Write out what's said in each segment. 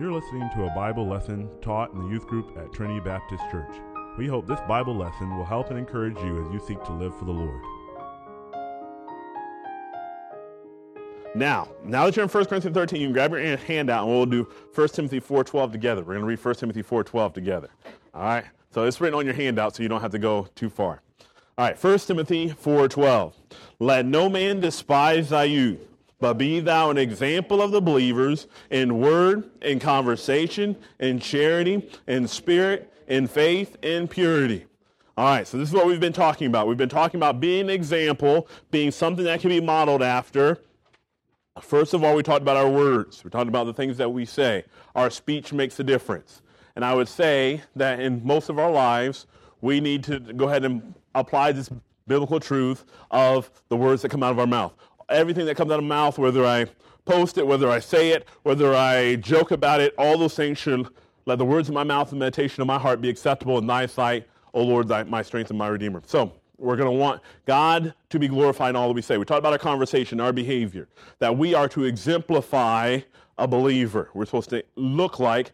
You're listening to a Bible lesson taught in the youth group at Trinity Baptist Church. We hope this Bible lesson will help and encourage you as you seek to live for the Lord. Now, now that you're in 1 Corinthians 13, you can grab your handout and we'll do 1 Timothy 4.12 together. We're going to read 1 Timothy 4.12 together. All right? So it's written on your handout so you don't have to go too far. All right, 1 Timothy 4.12. Let no man despise thy youth, but be thou an example of the believers in word, in conversation, in charity, in spirit, in faith, in purity. All right, so this is what we've been talking about. We've been talking about being an example, being something that can be modeled after. First of all, we talked about our words. We talked about the things that we say. Our speech makes a difference. And I would say that in most of our lives, we need to go ahead and apply this biblical truth of the words that come out of our mouth. Everything that comes out of my mouth, whether I post it, whether I say it, whether I joke about it, all those things should let the words of my mouth and meditation of my heart be acceptable in thy sight, O Lord, thy, my strength and my redeemer. So we're going to want God to be glorified in all that we say. We talked about our conversation, our behavior, that we are to exemplify a believer. We're supposed to look like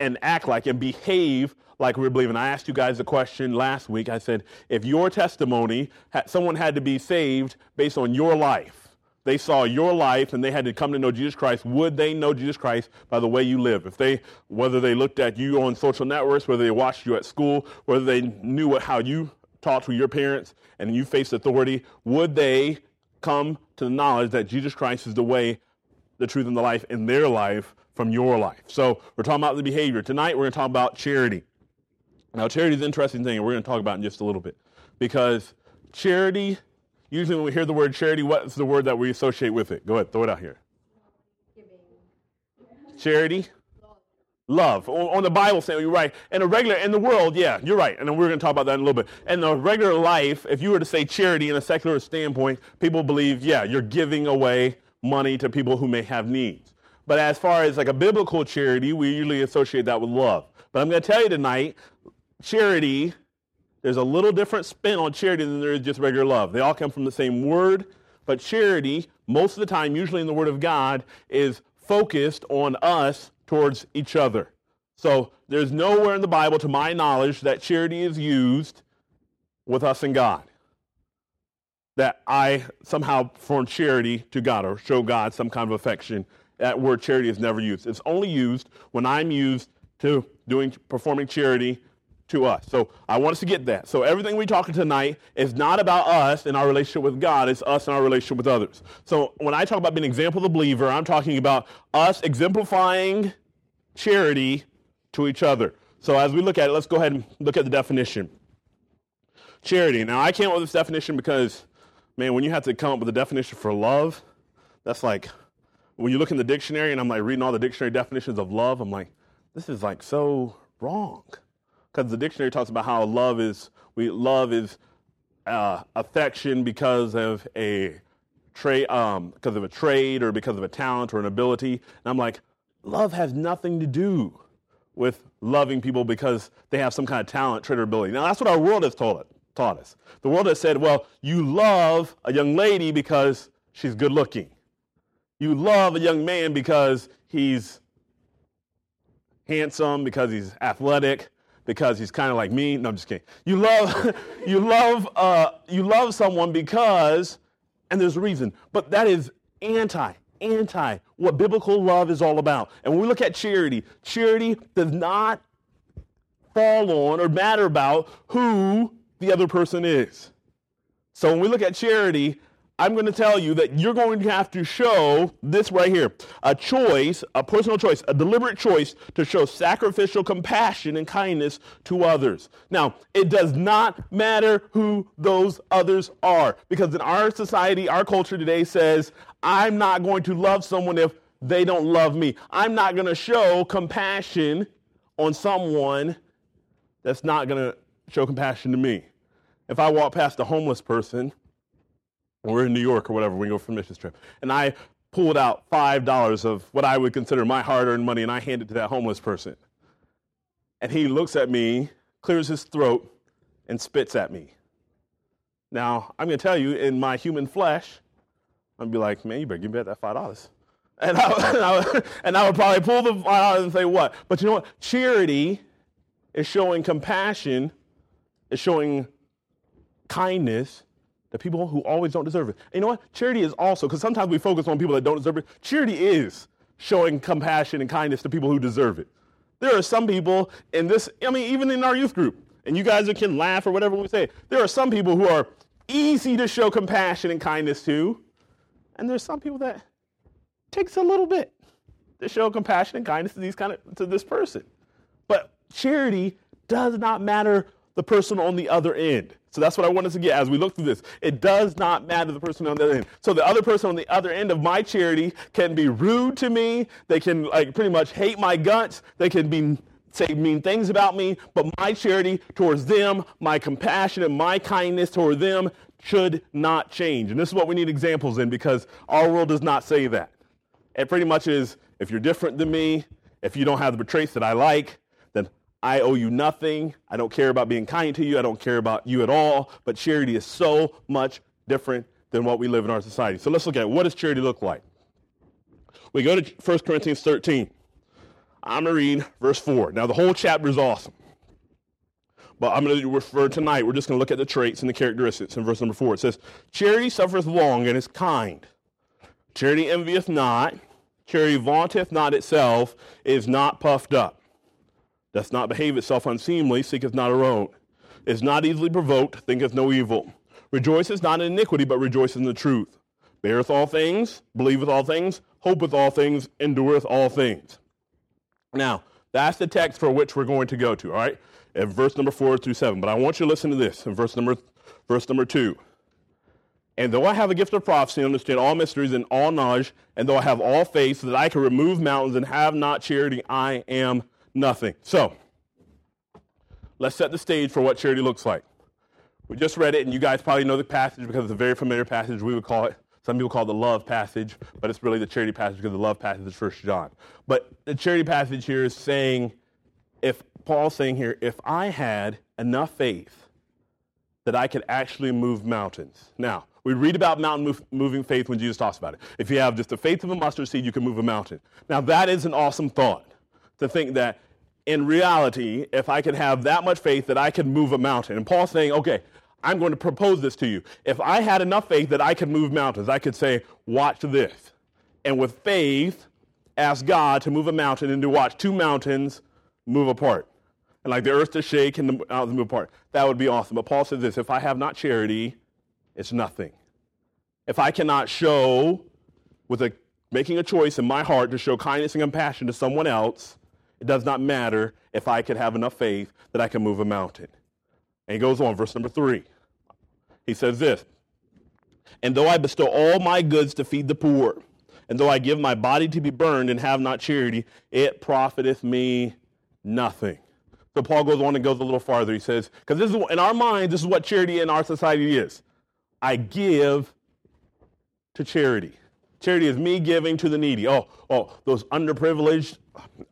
and act like and behave like we're believing. I asked you guys a question last week. I said, if your testimony, someone had to be saved based on your life, they saw your life and they had to come to know Jesus Christ, would they know Jesus Christ by the way you live? If they, whether they looked at you on social networks, whether they watched you at school, whether they knew what, how you talked to your parents and you faced authority, would they come to the knowledge that Jesus Christ is the way, the truth, and the life in their life from your life? So we're talking about the behavior. Tonight we're going to talk about charity. Now, charity is an interesting thing, and we're going to talk about in just a little bit. Because charity, usually when we hear the word charity, what's the word that we associate with it? Go ahead, throw it out here. Charity? Love. On, the Bible saying you're right. In a regular, in the world, yeah, you're right. And then we're going to talk about that in a little bit. In the regular life, if you were to say charity in a secular standpoint, people believe, yeah, you're giving away money to people who may have needs. But as far as like a biblical charity, we usually associate that with love. But I'm going to tell you tonight, charity, there's a little different spin on charity than there is just regular love. They all come from the same word, but charity, most of the time, usually in the Word of God, is focused on us towards each other. So there's nowhere in the Bible, to my knowledge, that charity is used with us and God. That I somehow form charity to God or show God some kind of affection. That word charity is never used. It's only used when I'm used to doing performing charity to us. So I want us to get that. So everything we're talking tonight is not about us and our relationship with God, it's us and our relationship with others. So when I talk about being an example of the believer, I'm talking about us exemplifying charity to each other. So as we look at it, let's go ahead and look at the definition. Charity. Now I came up with this definition because, man, when you have to come up with a definition for love, that's like when you look in the dictionary and I'm like reading all the dictionary definitions of love, I'm like, this is like so wrong because the dictionary talks about how love is we love is uh, affection because of a trade um, because of a trade or because of a talent or an ability. And i'm like love has nothing to do with loving people because they have some kind of talent trade or ability. Now that's what our world has taught, taught us. The world has said well you love a young lady because she's good looking. You love a young man because he's handsome because he's athletic because he's kind of like me. No, I'm just kidding. You love, you love, uh, you love someone because, and there's a reason, but that is anti, anti what biblical love is all about. And when we look at charity, charity does not fall on or matter about who the other person is. So when we look at charity, I'm going to tell you that you're going to have to show this right here a choice, a personal choice, a deliberate choice to show sacrificial compassion and kindness to others. Now, it does not matter who those others are because in our society, our culture today says, I'm not going to love someone if they don't love me. I'm not going to show compassion on someone that's not going to show compassion to me. If I walk past a homeless person, we're in New York or whatever, we go for a mission trip. And I pulled out $5 of what I would consider my hard earned money and I handed it to that homeless person. And he looks at me, clears his throat, and spits at me. Now, I'm going to tell you, in my human flesh, to be like, man, you better give me that $5. And I, and I, would- and I would probably pull the file out and say, what? But you know what? Charity is showing compassion, is showing kindness to people who always don't deserve it. And you know what? Charity is also, because sometimes we focus on people that don't deserve it. Charity is showing compassion and kindness to people who deserve it. There are some people in this, I mean, even in our youth group, and you guys can laugh or whatever we say, there are some people who are easy to show compassion and kindness to, and there's some people that takes a little bit to show compassion and kindness to these kind of to this person. But charity does not matter the person on the other end. So that's what I wanted to get as we look through this. It does not matter the person on the other end. So the other person on the other end of my charity can be rude to me. They can like pretty much hate my guts. They can be say mean things about me, but my charity towards them, my compassion and my kindness toward them should not change. And this is what we need examples in because our world does not say that. It pretty much is if you're different than me, if you don't have the traits that I like, I owe you nothing. I don't care about being kind to you. I don't care about you at all. But charity is so much different than what we live in our society. So let's look at what does charity look like? We go to 1 Corinthians 13. I'm going to read verse 4. Now, the whole chapter is awesome. But I'm going to refer tonight, we're just going to look at the traits and the characteristics in verse number 4. It says, Charity suffereth long and is kind. Charity envieth not. Charity vaunteth not itself, is not puffed up, doth not behave itself unseemly, seeketh not her own, is not easily provoked, thinketh no evil, rejoiceth not in iniquity, but rejoiceth in the truth, beareth all things, believeth all things, hopeth all things, endureth all things. Now, that's the text for which we're going to go to, all right? At verse number four through seven. But I want you to listen to this in verse number verse number two. And though I have a gift of prophecy, and understand all mysteries and all knowledge, and though I have all faith, so that I can remove mountains and have not charity, I am nothing. So, let's set the stage for what charity looks like. We just read it, and you guys probably know the passage because it's a very familiar passage. We would call it, some people call it the love passage, but it's really the charity passage because the love passage is First John. But the charity passage here is saying, if Paul's saying here, if I had enough faith that I could actually move mountains. Now, we read about mountain move, moving faith when Jesus talks about it. If you have just the faith of a mustard seed, you can move a mountain. Now, that is an awesome thought to think that in reality, if I could have that much faith that I could move a mountain. And Paul's saying, okay, I'm going to propose this to you. If I had enough faith that I could move mountains, I could say, watch this. And with faith, ask God to move a mountain and to watch two mountains move apart. And like the earth to shake and the mountains move apart. That would be awesome. But Paul says this if I have not charity, it's nothing. If I cannot show, with a, making a choice in my heart to show kindness and compassion to someone else, it does not matter if I could have enough faith that I can move a mountain. And he goes on, verse number three. He says this And though I bestow all my goods to feed the poor, and though I give my body to be burned and have not charity, it profiteth me nothing. So Paul goes on and goes a little farther. He says, because this is in our mind, this is what charity in our society is. I give to charity. Charity is me giving to the needy. Oh, oh, those underprivileged,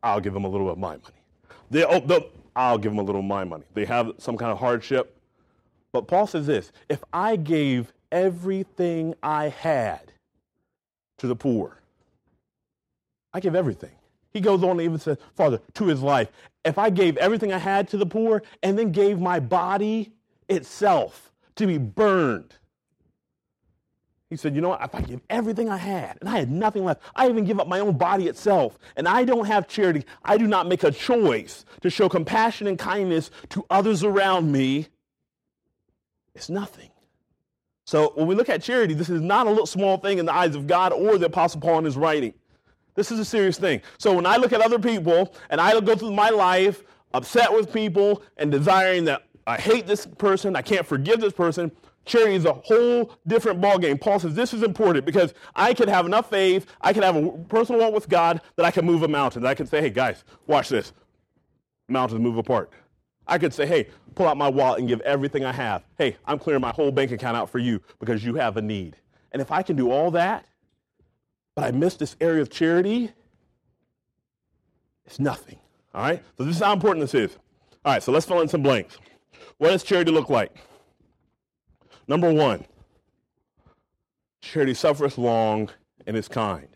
I'll give them a little of my money. They, oh, they'll- I'll give them a little of my money. They have some kind of hardship. But Paul says this if I gave everything I had to the poor, I give everything. He goes on and even says, Father, to his life, if I gave everything I had to the poor and then gave my body itself to be burned, he said, You know what? If I give everything I had and I had nothing left, I even give up my own body itself, and I don't have charity, I do not make a choice to show compassion and kindness to others around me, it's nothing. So when we look at charity, this is not a little small thing in the eyes of God or the Apostle Paul in his writing. This is a serious thing. So when I look at other people and I go through my life upset with people and desiring that I hate this person, I can't forgive this person, charity is a whole different ballgame. Paul says this is important because I can have enough faith, I can have a personal walk with God that I can move a mountain. I can say, hey guys, watch this. Mountains move apart. I could say, hey, pull out my wallet and give everything I have. Hey, I'm clearing my whole bank account out for you because you have a need. And if I can do all that, but I miss this area of charity, it's nothing. All right? So this is how important this is. All right, so let's fill in some blanks. What does charity look like? Number one, charity suffereth long and is kind.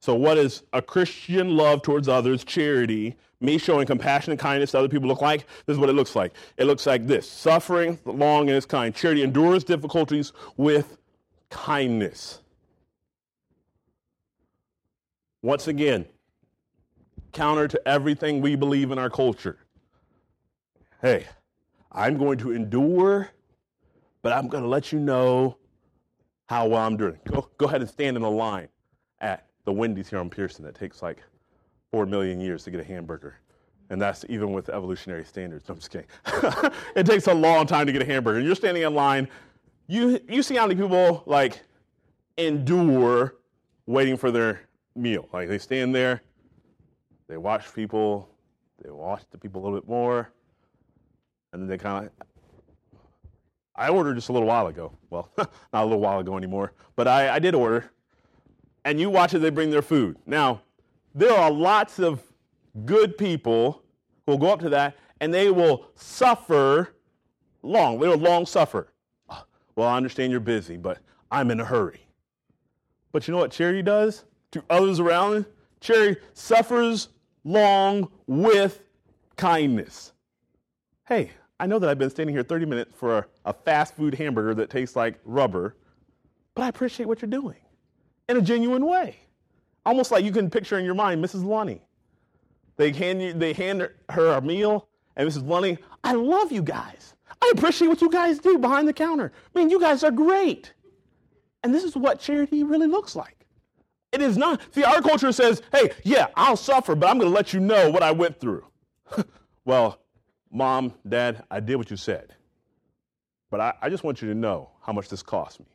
So, what is a Christian love towards others, charity, me showing compassion and kindness to other people look like? This is what it looks like. It looks like this suffering long and is kind. Charity endures difficulties with kindness. Once again, counter to everything we believe in our culture. Hey, I'm going to endure, but I'm going to let you know how well I'm doing. Go, go ahead and stand in a line at the Wendy's here on Pearson. It takes like four million years to get a hamburger. And that's even with evolutionary standards. I'm just kidding. it takes a long time to get a hamburger. You're standing in line. You, you see how many people like endure waiting for their meal. Like they stand there, they watch people, they watch the people a little bit more, and then they kind of. I ordered just a little while ago. Well, not a little while ago anymore, but I, I did order. And you watch as they bring their food. Now, there are lots of good people who will go up to that and they will suffer long. They will long suffer. Ah, well, I understand you're busy, but I'm in a hurry. But you know what charity does to others around it? Charity suffers long with kindness. Hey, I know that I've been standing here 30 minutes for a, a fast food hamburger that tastes like rubber, but I appreciate what you're doing in a genuine way. Almost like you can picture in your mind Mrs. Lunny. They hand, you, they hand her a meal, and Mrs. Lunny, I love you guys. I appreciate what you guys do behind the counter. I mean, you guys are great. And this is what charity really looks like. It is not. See, our culture says, hey, yeah, I'll suffer, but I'm going to let you know what I went through. well, mom, dad, I did what you said. But I, I, just want you to know how much this cost me.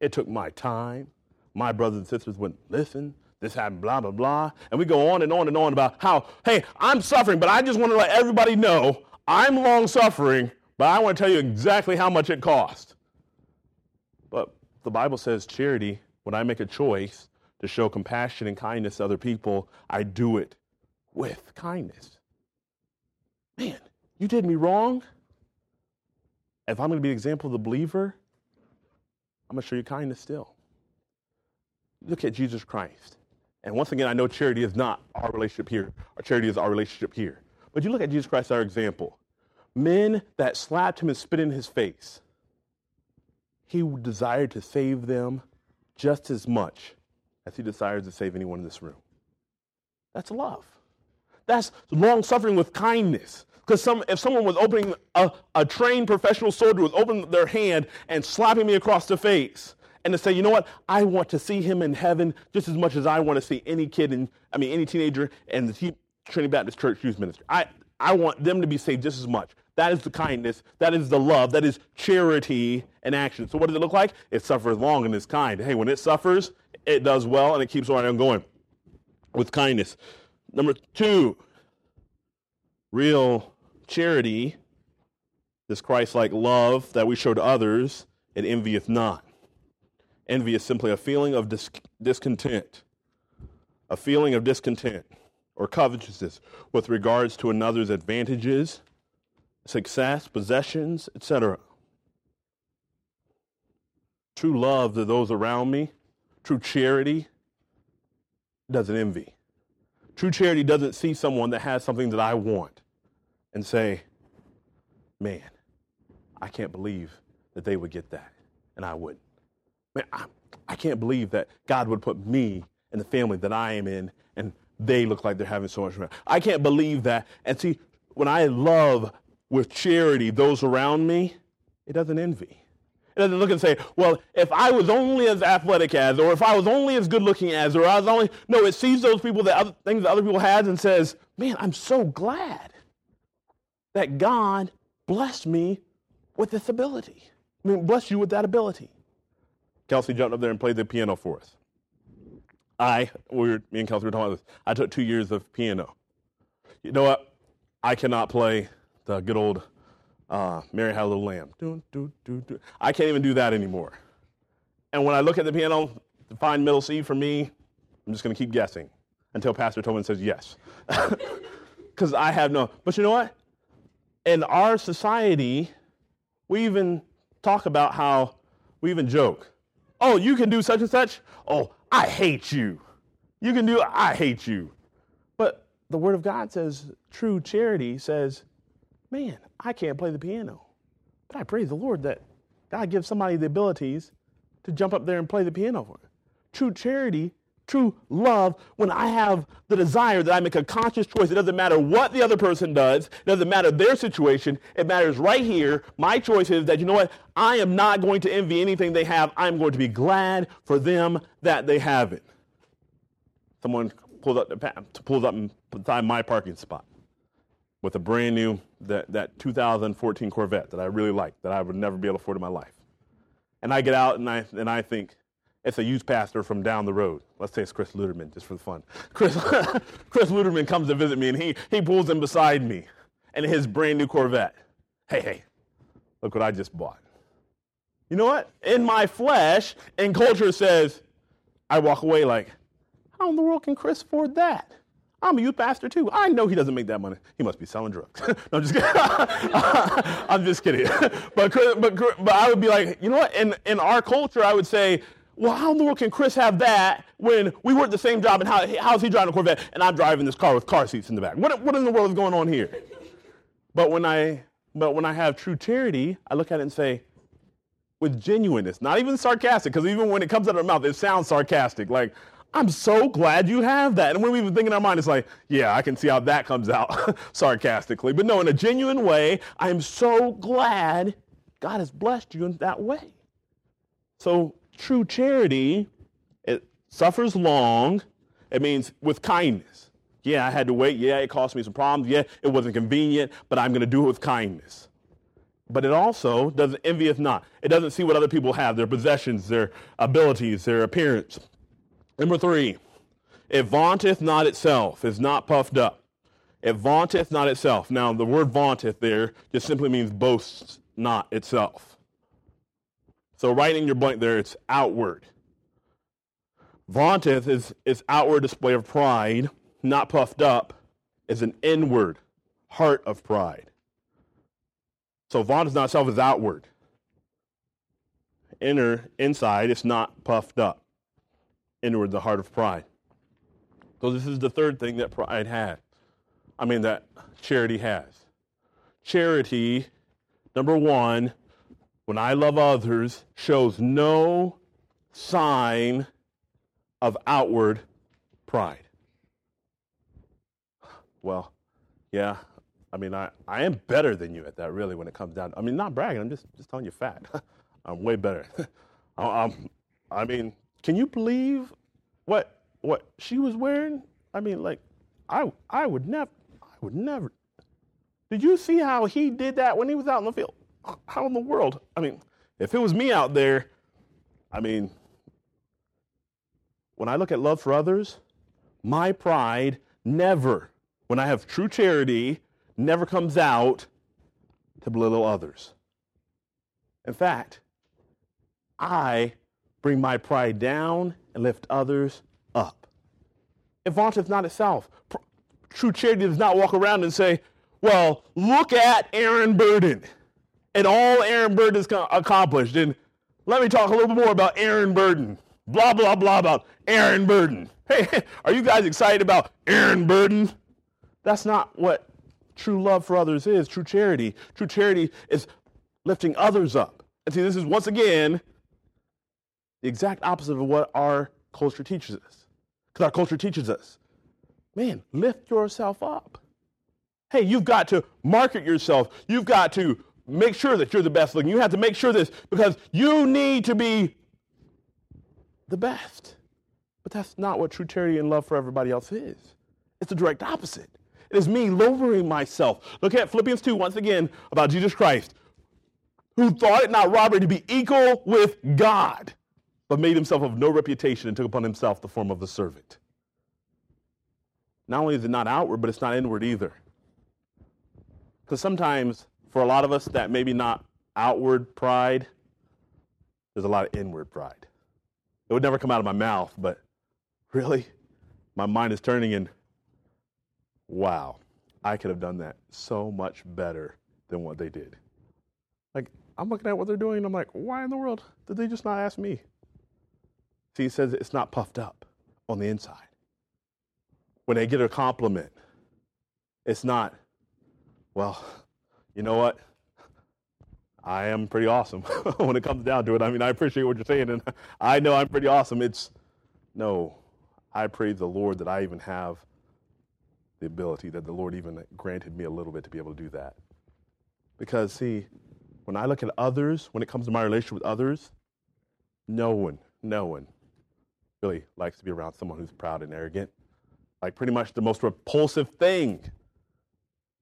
It took my time. My brothers and sisters wouldn't listen. This happened, blah, blah, blah. And we go on and on and on about how, hey, I'm suffering, but I just want to let everybody know I'm long suffering, but I want to tell you exactly how much it cost. But the Bible says charity, when I make a choice, to show compassion and kindness to other people, I do it with kindness. Man, you did me wrong. If I'm going to be example of the believer, I'm going to show you kindness still. Look at Jesus Christ. And once again, I know charity is not our relationship here. Our charity is our relationship here. But you look at Jesus Christ, our example. Men that slapped him and spit in his face, he desired to save them just as much as he desires to save anyone in this room. That's love. That's long suffering with kindness. Because some, if someone was opening, a, a trained professional soldier was opening their hand and slapping me across the face, and to say, you know what, I want to see him in heaven just as much as I want to see any kid, and I mean, any teenager in the Trinity Baptist Church youth ministry. I, I want them to be saved just as much. That is the kindness. That is the love. That is charity in action. So, what does it look like? It suffers long and is kind. Hey, when it suffers, it does well and it keeps on going with kindness. Number two, real charity, this Christ like love that we show to others, it envieth not. Envy is simply a feeling of dis- discontent, a feeling of discontent or covetousness with regards to another's advantages, success, possessions, etc. True love to those around me True charity doesn't envy. True charity doesn't see someone that has something that I want and say, man, I can't believe that they would get that, and I wouldn't. Man, I, I can't believe that God would put me in the family that I am in, and they look like they're having so much fun. I can't believe that. And see, when I love with charity those around me, it doesn't envy. It doesn't look and say, well, if I was only as athletic as, or if I was only as good looking as, or I was only, no, it sees those people, that other, things that other people has and says, man, I'm so glad that God blessed me with this ability. I mean, bless you with that ability. Kelsey jumped up there and played the piano for us. I, we were, me and Kelsey were talking about this. I took two years of piano. You know what? I cannot play the good old uh, Mary Had a Little Lamb. I can't even do that anymore. And when I look at the piano to find middle C for me, I'm just going to keep guessing until Pastor Tobin says yes. Because I have no. But you know what? In our society, we even talk about how we even joke. Oh, you can do such and such? Oh, I hate you. You can do, I hate you. But the Word of God says, true charity says, man, I can't play the piano. But I praise the Lord that God gives somebody the abilities to jump up there and play the piano for me. True charity, true love, when I have the desire that I make a conscious choice, it doesn't matter what the other person does, it doesn't matter their situation, it matters right here. My choice is that, you know what, I am not going to envy anything they have. I'm going to be glad for them that they have it. Someone pulls up, pulled up beside my parking spot with a brand new, that, that 2014 Corvette that I really like, that I would never be able to afford in my life. And I get out and I, and I think, it's a youth pastor from down the road. Let's say it's Chris Luderman, just for the fun. Chris, Chris Luderman comes to visit me and he, he pulls in beside me in his brand new Corvette. Hey, hey, look what I just bought. You know what? In my flesh, and culture says, I walk away like, how in the world can Chris afford that? I'm a youth pastor too. I know he doesn't make that money. He must be selling drugs. no, I'm just kidding. I'm just kidding. but, but, but I would be like, you know what? In, in our culture, I would say, well, how in the world can Chris have that when we work the same job and how, how's he driving a Corvette and I'm driving this car with car seats in the back? What, what in the world is going on here? But when I but when I have true charity, I look at it and say, with genuineness, not even sarcastic, because even when it comes out of our mouth, it sounds sarcastic. Like, I'm so glad you have that. And when we even think in our mind, it's like, yeah, I can see how that comes out sarcastically. But no, in a genuine way, I'm so glad God has blessed you in that way. So true charity, it suffers long. It means with kindness. Yeah, I had to wait. Yeah, it cost me some problems. Yeah, it wasn't convenient, but I'm going to do it with kindness. But it also doesn't envieth not. It doesn't see what other people have, their possessions, their abilities, their appearance. Number three, it vaunteth not itself, is not puffed up. It vaunteth not itself. Now, the word vaunteth there just simply means boasts not itself. So, right in your blank there, it's outward. Vaunteth is, is outward display of pride, not puffed up, is an inward heart of pride. So, vaunt is not self, is outward. Inner, inside, it's not puffed up inward the heart of pride. So this is the third thing that pride has. I mean, that charity has. Charity, number one, when I love others, shows no sign of outward pride. Well, yeah, I mean, I, I am better than you at that, really, when it comes down. I mean, not bragging, I'm just, just telling you fact. I'm way better. I'm, I mean, can you believe what what she was wearing? I mean, like, I I would never, I would never. Did you see how he did that when he was out in the field? How in the world? I mean, if it was me out there, I mean, when I look at love for others, my pride never, when I have true charity, never comes out to belittle others. In fact, I bring my pride down and lift others up. It vaunteth not itself. True charity does not walk around and say, well, look at Aaron Burden and all Aaron Burden has accomplished. And let me talk a little bit more about Aaron Burden. Blah, blah, blah about Aaron Burden. Hey, are you guys excited about Aaron Burden? That's not what true love for others is. True charity. True charity is lifting others up. And see, this is once again the exact opposite of what our culture teaches us. Because our culture teaches us, man, lift yourself up. Hey, you've got to market yourself. You've got to make sure that you're the best looking. You have to make sure this because you need to be the best. But that's not what true charity and love for everybody else is. It's the direct opposite. It is me lowering myself. Look at Philippians 2 once again about Jesus Christ, who thought it not robbery to be equal with God but made himself of no reputation and took upon himself the form of a servant. Not only is it not outward, but it's not inward either. Because sometimes, for a lot of us, that maybe not outward pride, there's a lot of inward pride. It would never come out of my mouth, but really, my mind is turning and wow, I could have done that so much better than what they did. Like, I'm looking at what they're doing, and I'm like, why in the world did they just not ask me? See, he says it's not puffed up on the inside. when they get a compliment, it's not, well, you know what? I am pretty awesome when it comes down to it. I mean, I appreciate what you're saying, and I know I'm pretty awesome. It's no, I praise the Lord that I even have the ability, that the Lord even granted me a little bit to be able to do that. Because, see, when I look at others, when it comes to my relationship with others, no one, no one really likes to be around someone who's proud and arrogant. Like, pretty much the most repulsive thing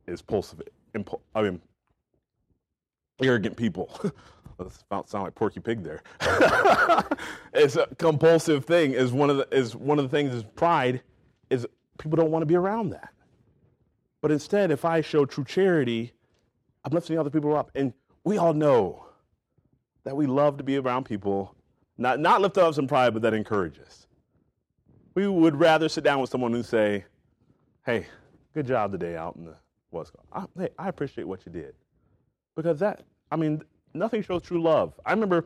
is impulsive. Impul- I mean, arrogant people. That sound like Porky Pig there. it's a compulsive thing. Is one of the is one of the things is pride. Is people don't want to be around that. But instead, if I show true charity, I'm lifting other people up, and we all know that we love to be around people, not not lift up some pride, but that encourages. us. We would rather sit down with someone and say, "Hey, good job today out in the what's I, hey, I appreciate what you did," because that I mean nothing shows true love. I remember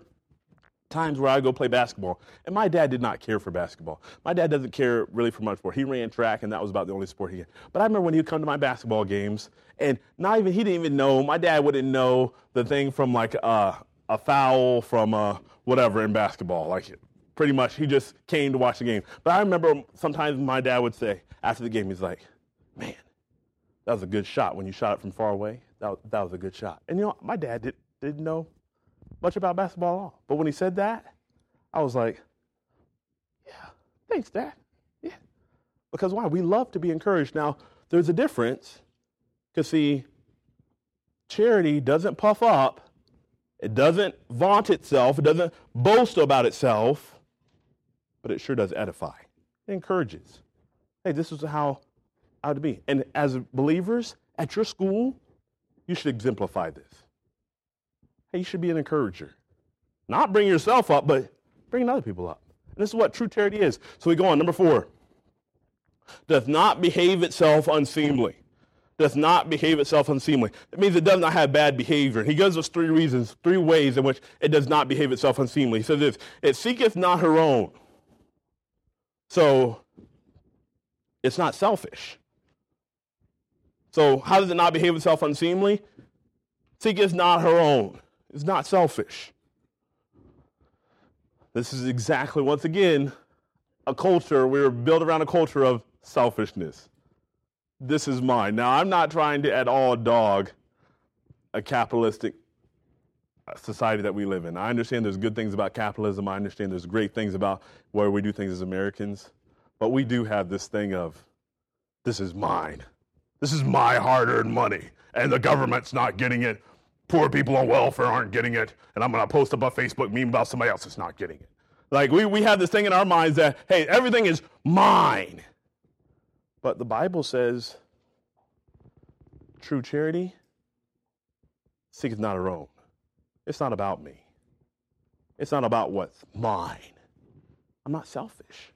times where I go play basketball, and my dad did not care for basketball. My dad doesn't care really for much sport. He ran track, and that was about the only sport he had. But I remember when he would come to my basketball games, and not even he didn't even know. My dad wouldn't know the thing from like uh, a foul from uh, whatever in basketball. Like pretty much, he just came to watch the game. But I remember sometimes my dad would say after the game, he's like, "Man, that was a good shot when you shot it from far away. That, that was a good shot." And you know, my dad did, didn't know much about basketball at all. But when he said that, I was like, yeah, thanks, Dad. Yeah. Because why? We love to be encouraged. Now, there's a difference because, see, charity doesn't puff up, it doesn't vaunt itself, it doesn't boast about itself, but it sure does edify. It encourages. Hey, this is how I would be. And as believers at your school, you should exemplify this. Hey, you should be an encourager. Not bring yourself up, but bringing other people up. And this is what true charity is. So we go on. Number four does not behave itself unseemly. Does not behave itself unseemly. It means it does not have bad behavior. And he gives us three reasons, three ways in which it does not behave itself unseemly. He says this it seeketh not her own. So it's not selfish. So how does it not behave itself unseemly? Seeketh not her own It's not selfish. This is exactly, once again, a culture, we were built around a culture of selfishness. This is mine. Now, I'm not trying to at all dog a capitalistic uh, society that we live in. I understand there's good things about capitalism. I understand there's great things about where we do things as Americans. But we do have this thing of, this is mine. This is my hard earned money, and the government's not getting it poor people on welfare aren't getting it, and I'm going to post up a Facebook meme about somebody else that's not getting it. Like, we, we have this thing in our minds that, hey, everything is mine. But the Bible says true charity seeketh not her own. It's not about me. It's not about what's mine. I'm not selfish.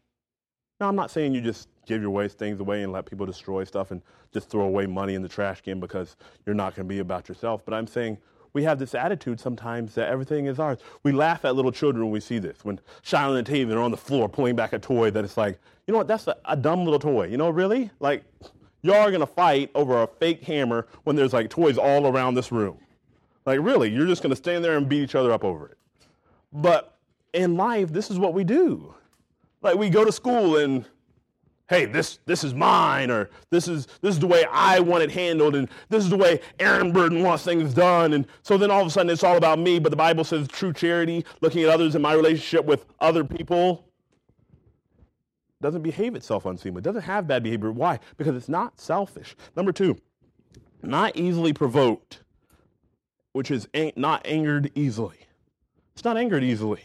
Now, I'm not saying you just give your waste things away and let people destroy stuff and just throw away money in the trash can because you're not going to be about yourself. But I'm saying we have this attitude sometimes that everything is ours. We laugh at little children when we see this. When Shiloh and Taven are on the floor pulling back a toy that it's like, you know what, that's a, a dumb little toy. You know, really? Like, y'all are going to fight over a fake hammer when there's like toys all around this room. Like, really, you're just going to stand there and beat each other up over it. But in life, this is what we do. Like, we go to school and hey, this, this is mine, or this is, this is the way I want it handled, and this is the way Aaron Burden wants things done. And so then all of a sudden it's all about me, but the Bible says true charity, looking at others in my relationship with other people, doesn't behave itself unseemly, doesn't have bad behavior. Why? Because it's not selfish. Number two, not easily provoked, which is not angered easily. It's not angered easily.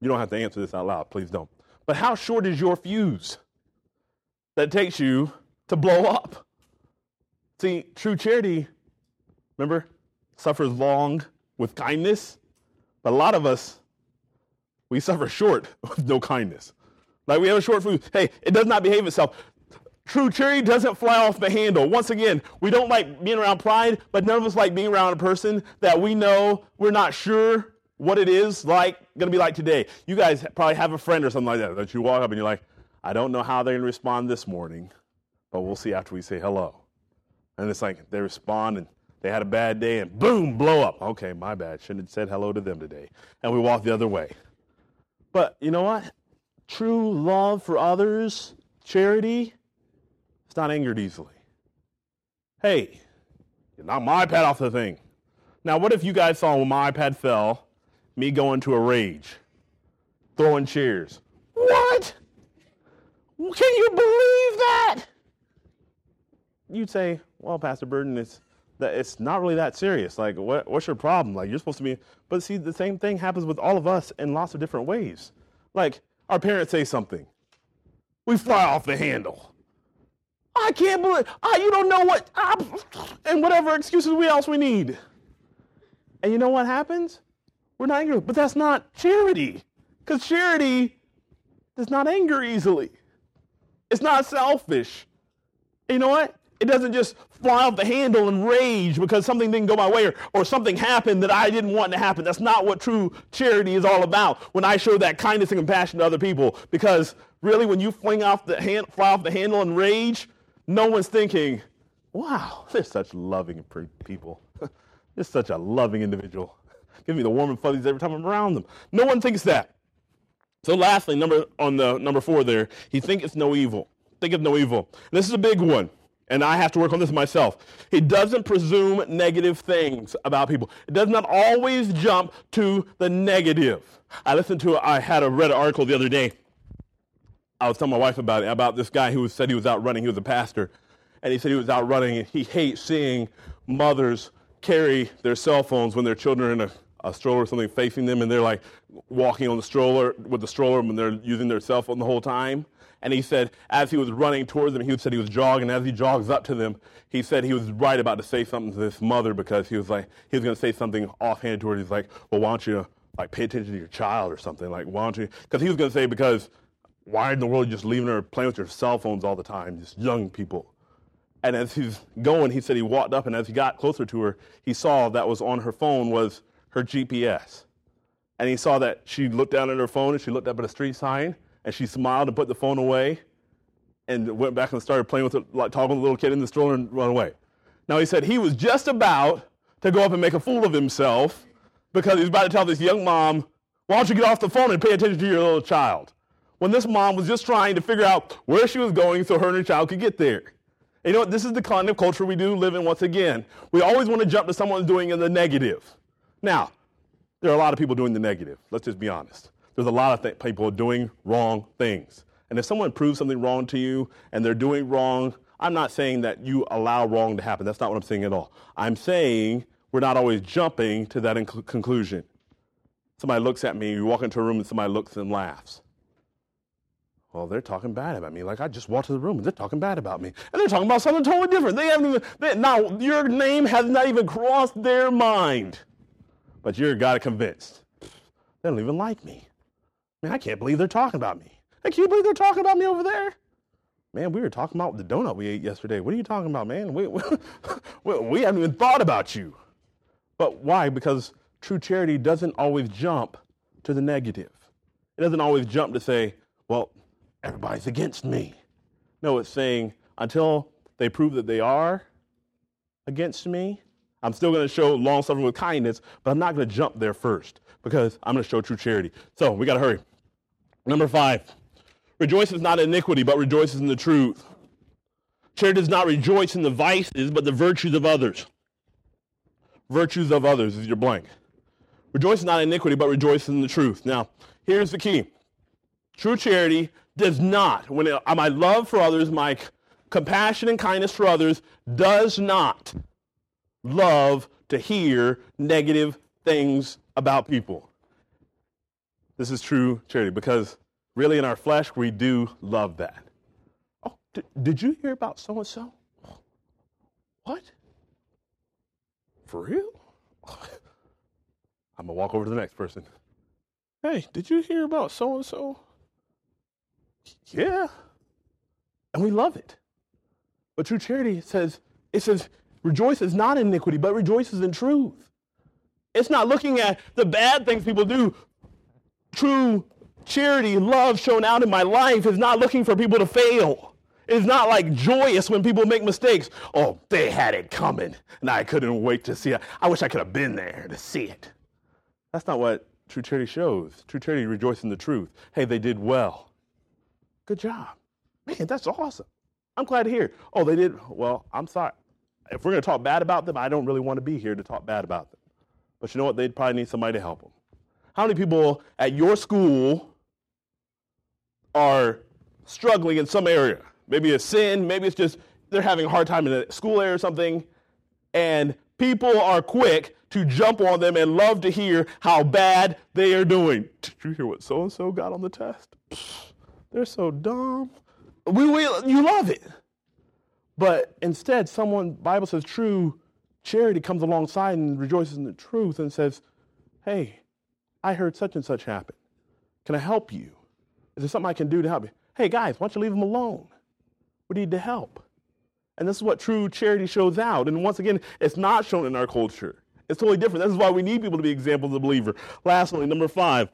You don't have to answer this out loud, please don't. But how short is your fuse that takes you to blow up? See, true charity, remember, suffers long with kindness. But a lot of us, we suffer short with no kindness. Like we have a short fuse. Hey, it does not behave itself. True charity doesn't fly off the handle. Once again, we don't like being around pride, but none of us like being around a person that we know we're not sure what it is like going to be like today. You guys probably have a friend or something like that that you walk up and you're like, I don't know how they're going to respond this morning, but we'll see after we say hello. And it's like they respond and they had a bad day and boom, blow up. Okay, my bad. Shouldn't have said hello to them today. And we walk the other way. But you know what? True love for others, charity, it's not angered easily. Hey, you knock my iPad off the thing. Now, what if you guys saw when my iPad fell, me going to a rage, throwing chairs? What? Can you believe that? You'd say, well, Pastor Burden, it's that it's not really that serious. Like, what, what's your problem? Like, you're supposed to be. But see, the same thing happens with all of us in lots of different ways. Like, our parents say something, we fly off the handle. I can't believe. Ah, you don't know what. Ah, and whatever excuses we else we need. And you know what happens? We're not angry. But that's not charity. Because charity does not anger easily. It's not selfish. You know what? It doesn't just fly off the handle and rage because something didn't go my way or, or something happened that I didn't want to happen. That's not what true charity is all about when I show that kindness and compassion to other people. Because really, when you fling off the hand, fly off the handle and rage, no one's thinking, wow, they're such loving people. they're such a loving individual. Give me the warm and fuzzies every time I'm around them. No one thinks that. So lastly, number on the number four there, he thinketh no evil. Think of no evil. And this is a big one and I have to work on this myself. He doesn't presume negative things about people. It does not always jump to the negative. I listened to, I had a read an article the other day. I was telling my wife about it, about this guy who said he was out running. He was a pastor. And he said he was out running and he hates seeing mothers carry their cell phones when their children are in a, a stroller or something facing them and they're like walking on the stroller with the stroller when they're using their cell phone the whole time. And he said, as he was running towards them, he said he was jogging. As he jogs up to them, he said he was right about to say something to this mother because he was like, he was going to say something offhand to her. He's like, well, why don't you like pay attention to your child or something? Like, why don't you? Because he was going to say, because why in the world are you just leaving her playing with your cell phones all the time, just young people? And as he's going, he said he walked up, and as he got closer to her, he saw that was on her phone was her GPS. And he saw that she looked down at her phone and she looked up at a street sign and she smiled and put the phone away and went back and started playing with it, like talking with the little kid in the stroller and run away. Now he said he was just about to go up and make a fool of himself because he was about to tell this young mom, why don't you get off the phone and pay attention to your little child? When this mom was just trying to figure out where she was going so her and her child could get there. And you know what? This is the kind of culture we do live in once again. We always want to jump to someone doing in the negative. Now, there are a lot of people doing the negative. Let's just be honest there's a lot of th- people doing wrong things. And if someone proves something wrong to you and they're doing wrong, I'm not saying that you allow wrong to happen. That's not what I'm saying at all. I'm saying we're not always jumping to that inc- conclusion. Somebody looks at me, you walk into a room and somebody looks and laughs. Well, they're talking bad about me. Like I just walked to the room and they're talking bad about me. And they're talking about something totally different. They haven't even, they, now your name has not even crossed their mind. But you're got it convinced. They don't even like me. Man, I can't believe they're talking about me. I can't believe they're talking about me over there. Man, we were talking about the donut we ate yesterday. What are you talking about, man? We, we, we haven't even thought about you. But why? Because true charity doesn't always jump to the negative. It doesn't always jump to say, well, everybody's against me. No, it's saying until they prove that they are against me, I'm still going to show long suffering with kindness, but I'm not going to jump there first because I'm going to show true charity. So we got to hurry. Number five, rejoices not in iniquity, but rejoices in the truth. Charity does not rejoice in the vices, but the virtues of others. Virtues of others is your blank. Rejoice not in iniquity, but rejoice in the truth. Now, here's the key. True charity does not, when it, my love for others, my compassion and kindness for others, does not love to hear negative things about people. This is true charity because really in our flesh we do love that. Oh, did, did you hear about so and so? What? For real? I'm gonna walk over to the next person. Hey, did you hear about so and so? Yeah. And we love it. But true charity says, it says, rejoices not in iniquity, but rejoices in truth. It's not looking at the bad things people do. True charity, love shown out in my life is not looking for people to fail. It's not like joyous when people make mistakes. Oh, they had it coming, and I couldn't wait to see it. I wish I could have been there to see it. That's not what true charity shows. True charity rejoices in the truth. Hey, they did well. Good job. Man, that's awesome. I'm glad to hear. Oh, they did well. I'm sorry. If we're going to talk bad about them, I don't really want to be here to talk bad about them. But you know what? They'd probably need somebody to help them. How many people at your school are struggling in some area? Maybe it's sin, maybe it's just they're having a hard time in a school area or something, and people are quick to jump on them and love to hear how bad they are doing. Did you hear what so and so got on the test? They're so dumb. We, we, you love it. But instead, someone, Bible says, true charity comes alongside and rejoices in the truth and says, hey, I heard such and such happen. Can I help you? Is there something I can do to help you? Hey, guys, why don't you leave them alone? We need to help. And this is what true charity shows out. And once again, it's not shown in our culture. It's totally different. This is why we need people to be examples of the believer. Lastly, number five,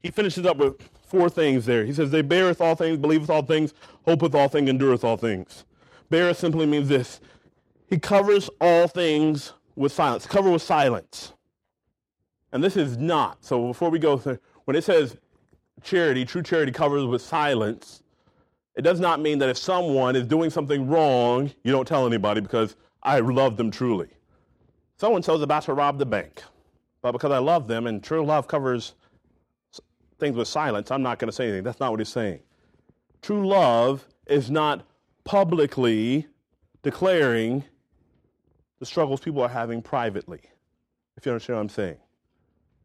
he finishes up with four things there. He says, They beareth all things, believeth all things, hopeth all things, endureth all things. Beareth simply means this He covers all things with silence. Cover with silence. And this is not. So before we go, through, when it says charity, true charity covers with silence, it does not mean that if someone is doing something wrong, you don't tell anybody because I love them truly. So and so is about to rob the bank. But because I love them and true love covers things with silence, I'm not going to say anything. That's not what he's saying. True love is not publicly declaring the struggles people are having privately, if you understand what I'm saying.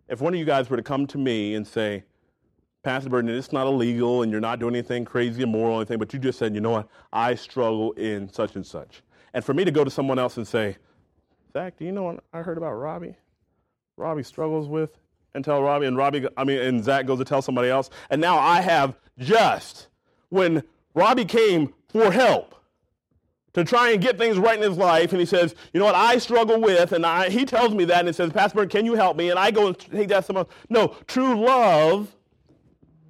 If one of you guys were to come to me and say, Pastor Burton, it's not illegal and you're not doing anything crazy, immoral, or anything, but you just said, you know what, I struggle in such and such. And for me to go to someone else and say, Zach, do you know what I heard about Robbie? Robbie struggles with, and tell Robbie, and Robbie, I mean, and Zach goes to tell somebody else. And now I have just, when Robbie came for help to try and get things right in his life, and he says, you know what, I struggle with, and I, he tells me that, and he says, Pastor can you help me? And I go and take that someone. No, true love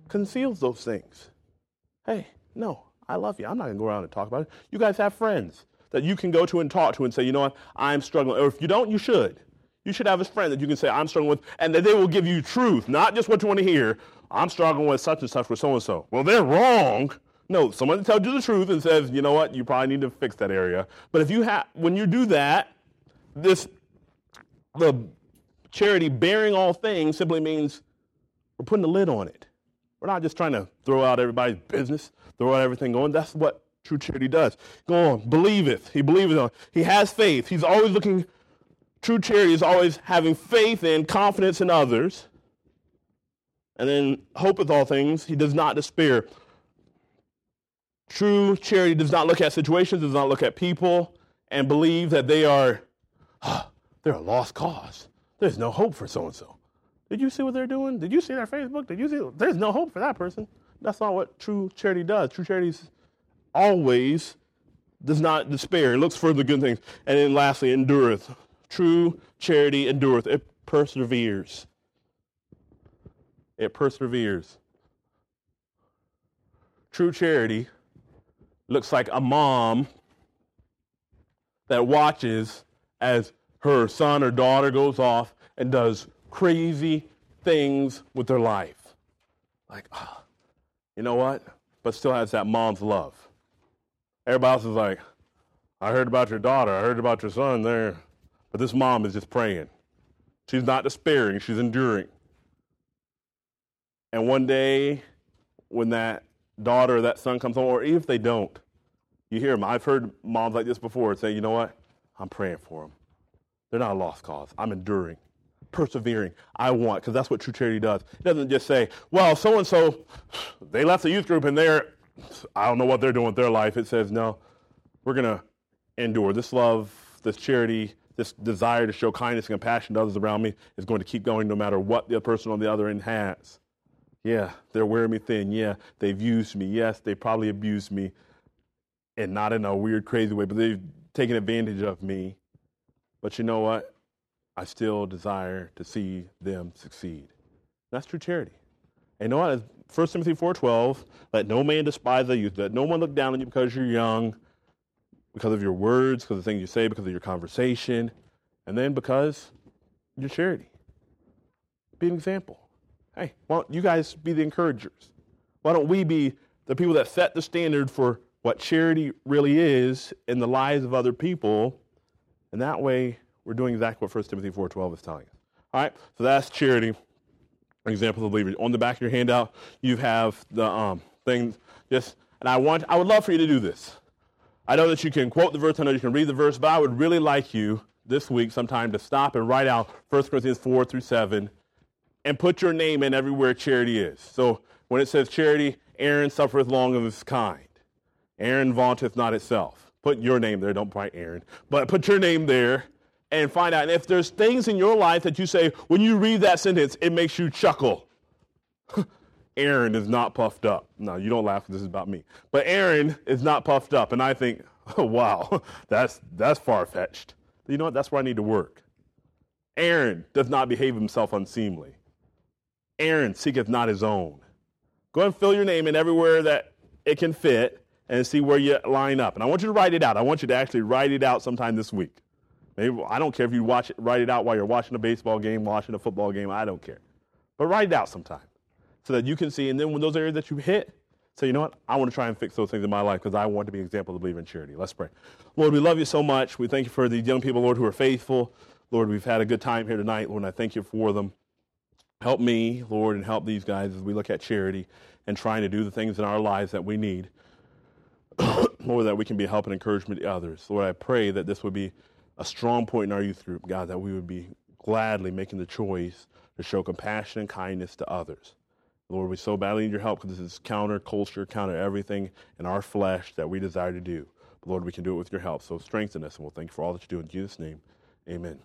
conceals those things. Hey, no, I love you. I'm not going to go around and talk about it. You guys have friends that you can go to and talk to and say, you know what, I'm struggling. Or if you don't, you should. You should have a friend that you can say, I'm struggling with, and that they will give you truth, not just what you want to hear. I'm struggling with such and such with so and so. Well, they're wrong. No, someone tells you the truth and says, you know what, you probably need to fix that area. But if you have, when you do that, this, the charity bearing all things simply means we're putting a lid on it. We're not just trying to throw out everybody's business, throw out everything going. That's what true charity does. Go on, believeth. He believeth. On. He has faith. He's always looking. True charity is always having faith and confidence in others. And then hopeth all things. He does not despair. True charity does not look at situations, does not look at people, and believe that they are, oh, they're a lost cause. There's no hope for so and so. Did you see what they're doing? Did you see their Facebook? Did you see? There's no hope for that person. That's not what true charity does. True charity always does not despair. It looks for the good things. And then lastly, endureth. True charity endureth. It perseveres. It perseveres. True charity looks like a mom that watches as her son or daughter goes off and does crazy things with their life. Like, oh, you know what? But still has that mom's love. Everybody else is like, I heard about your daughter, I heard about your son there. But this mom is just praying. She's not despairing, she's enduring. And one day, when that daughter or that son comes home, or if they don't, you hear them. I've heard moms like this before say, you know what? I'm praying for them. They're not a lost cause. I'm enduring persevering. I want, because that's what true charity does. It doesn't just say, well, so and so, they left the youth group and they're, I don't know what they're doing with their life. It says, no, we're going to endure. This love, this charity, this desire to show kindness and compassion to others around me is going to keep going no matter what the person on the other end has. Yeah, they're wearing me thin. Yeah, they've used me. Yes, they probably abused me and not in a weird, crazy way, but they've taken advantage of me. But you know what? I still desire to see them succeed. That's true charity. And you know what? 1 Timothy 4.12, let no man despise the youth. Let no one look down on you because you're young, because of your words, because of the things you say, because of your conversation, and then because your charity. Be an example. Hey, why don't you guys be the encouragers? Why don't we be the people that set the standard for what charity really is in the lives of other people? And that way, we're doing exactly what 1 Timothy 4.12 is telling us. All right, so that's charity. Examples of believers. On the back of your handout, you have the um, things. Just, and I want, I would love for you to do this. I know that you can quote the verse, I know you can read the verse, but I would really like you this week sometime to stop and write out 1 Corinthians 4 through 7 and put your name in everywhere charity is. So when it says charity, Aaron suffereth long of his kind. Aaron vaunteth not itself. Put your name there, don't write Aaron, but put your name there and find out. And if there's things in your life that you say, when you read that sentence, it makes you chuckle. Aaron is not puffed up. No, you don't laugh. This is about me. But Aaron is not puffed up, and I think, oh, wow, that's that's far fetched. You know what? That's where I need to work. Aaron does not behave himself unseemly. Aaron seeketh not his own. Go and fill your name in everywhere that it can fit and see where you line up. And I want you to write it out. I want you to actually write it out sometime this week. Maybe I don't care if you watch it, write it out while you're watching a baseball game, watching a football game. I don't care. But write it out sometime so that you can see. And then when those areas that you hit, say, you know what? I want to try and fix those things in my life because I want to be an example to believe in charity. Let's pray. Lord, we love you so much. We thank you for these young people, Lord, who are faithful. Lord, we've had a good time here tonight, Lord, I thank you for them. Help me, Lord, and help these guys as we look at charity and trying to do the things in our lives that we need. Lord, that we can be help and encouragement to others. Lord, I pray that this would be a strong point in our youth group, God, that we would be gladly making the choice to show compassion and kindness to others. Lord, we so badly need your help because this is counter culture, counter everything in our flesh that we desire to do. But Lord, we can do it with your help. So strengthen us, and we'll thank you for all that you do in Jesus' name. Amen.